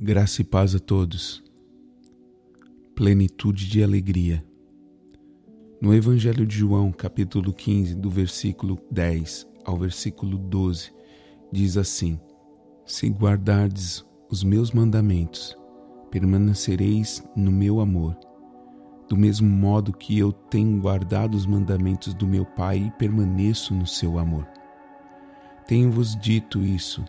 Graça e paz a todos. Plenitude de alegria. No Evangelho de João, capítulo 15, do versículo 10 ao versículo 12, diz assim: Se guardardes os meus mandamentos, permanecereis no meu amor, do mesmo modo que eu tenho guardado os mandamentos do meu Pai e permaneço no seu amor. Tenho-vos dito isso,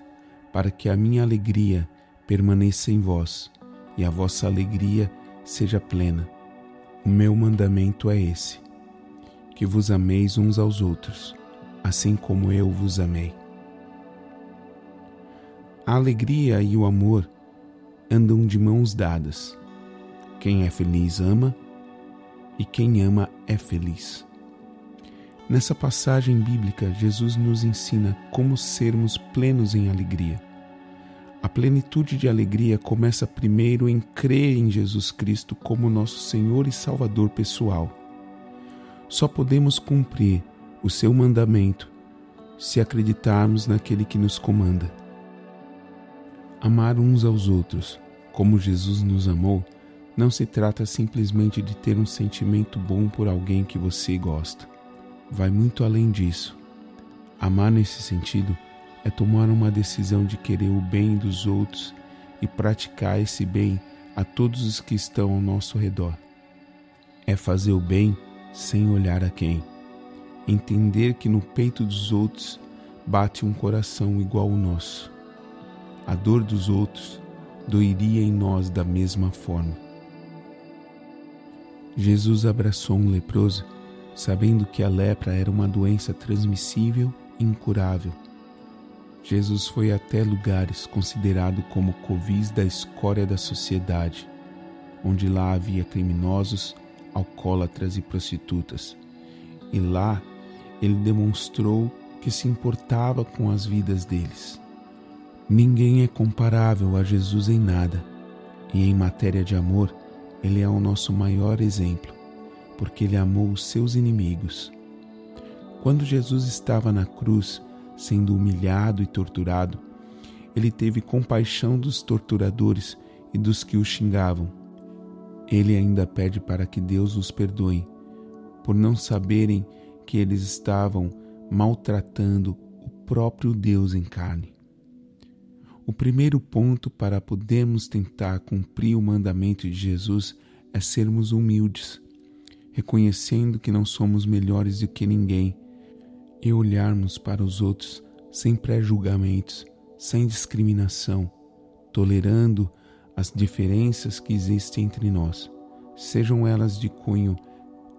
para que a minha alegria permaneça em vós e a vossa alegria seja plena. O meu mandamento é esse: que vos ameis uns aos outros, assim como eu vos amei. A alegria e o amor andam de mãos dadas. Quem é feliz ama, e quem ama é feliz. Nessa passagem bíblica, Jesus nos ensina como sermos plenos em alegria. A plenitude de alegria começa primeiro em crer em Jesus Cristo como nosso Senhor e Salvador pessoal. Só podemos cumprir o seu mandamento se acreditarmos naquele que nos comanda. Amar uns aos outros, como Jesus nos amou, não se trata simplesmente de ter um sentimento bom por alguém que você gosta. Vai muito além disso. Amar nesse sentido é tomar uma decisão de querer o bem dos outros e praticar esse bem a todos os que estão ao nosso redor. É fazer o bem sem olhar a quem. Entender que no peito dos outros bate um coração igual ao nosso. A dor dos outros doeria em nós da mesma forma. Jesus abraçou um leproso, sabendo que a lepra era uma doença transmissível e incurável Jesus foi até lugares considerados como covis da escória da sociedade, onde lá havia criminosos, alcoólatras e prostitutas. E lá ele demonstrou que se importava com as vidas deles. Ninguém é comparável a Jesus em nada, e em matéria de amor, ele é o nosso maior exemplo, porque ele amou os seus inimigos. Quando Jesus estava na cruz, sendo humilhado e torturado, ele teve compaixão dos torturadores e dos que o xingavam. Ele ainda pede para que Deus os perdoe, por não saberem que eles estavam maltratando o próprio Deus em carne. O primeiro ponto para podermos tentar cumprir o mandamento de Jesus é sermos humildes, reconhecendo que não somos melhores do que ninguém e olharmos para os outros sem pré-julgamentos, sem discriminação, tolerando as diferenças que existem entre nós, sejam elas de cunho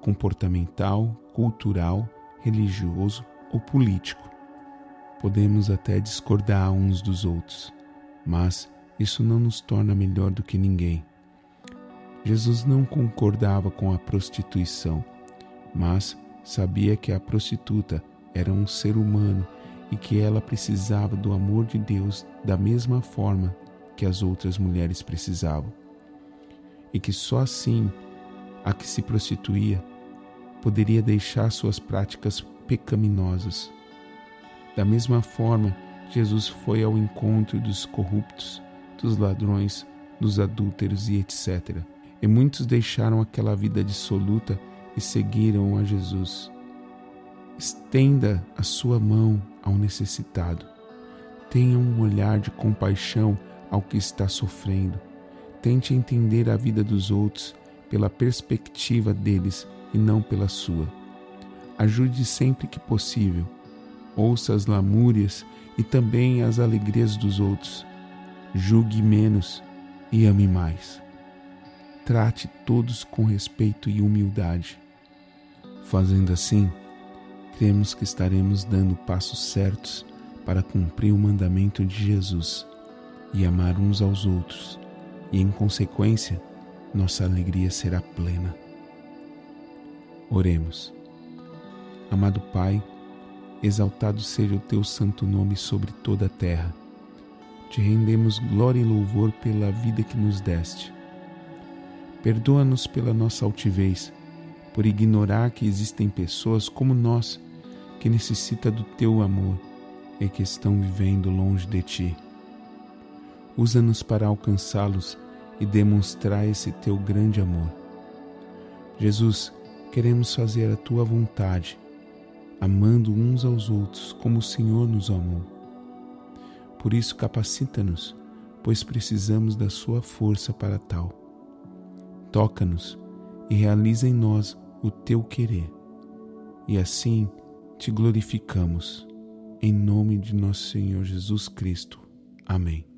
comportamental, cultural, religioso ou político. Podemos até discordar uns dos outros, mas isso não nos torna melhor do que ninguém. Jesus não concordava com a prostituição, mas sabia que a prostituta era um ser humano e que ela precisava do amor de Deus da mesma forma que as outras mulheres precisavam. E que só assim a que se prostituía poderia deixar suas práticas pecaminosas. Da mesma forma, Jesus foi ao encontro dos corruptos, dos ladrões, dos adúlteros e etc. E muitos deixaram aquela vida dissoluta e seguiram a Jesus. Estenda a sua mão ao necessitado. Tenha um olhar de compaixão ao que está sofrendo. Tente entender a vida dos outros pela perspectiva deles e não pela sua. Ajude sempre que possível. Ouça as lamúrias e também as alegrias dos outros. Julgue menos e ame mais. Trate todos com respeito e humildade. Fazendo assim, cremos que estaremos dando passos certos para cumprir o mandamento de Jesus e amar uns aos outros, e em consequência, nossa alegria será plena. Oremos. Amado Pai, exaltado seja o teu santo nome sobre toda a terra. Te rendemos glória e louvor pela vida que nos deste. Perdoa-nos pela nossa altivez, por ignorar que existem pessoas como nós que necessita do teu amor e que estão vivendo longe de ti. Usa-nos para alcançá-los e demonstrar esse teu grande amor. Jesus, queremos fazer a tua vontade, amando uns aos outros como o Senhor nos amou. Por isso, capacita-nos, pois precisamos da Sua força para tal. Toca-nos e realiza em nós o teu querer, e assim te glorificamos. Em nome de nosso Senhor Jesus Cristo. Amém.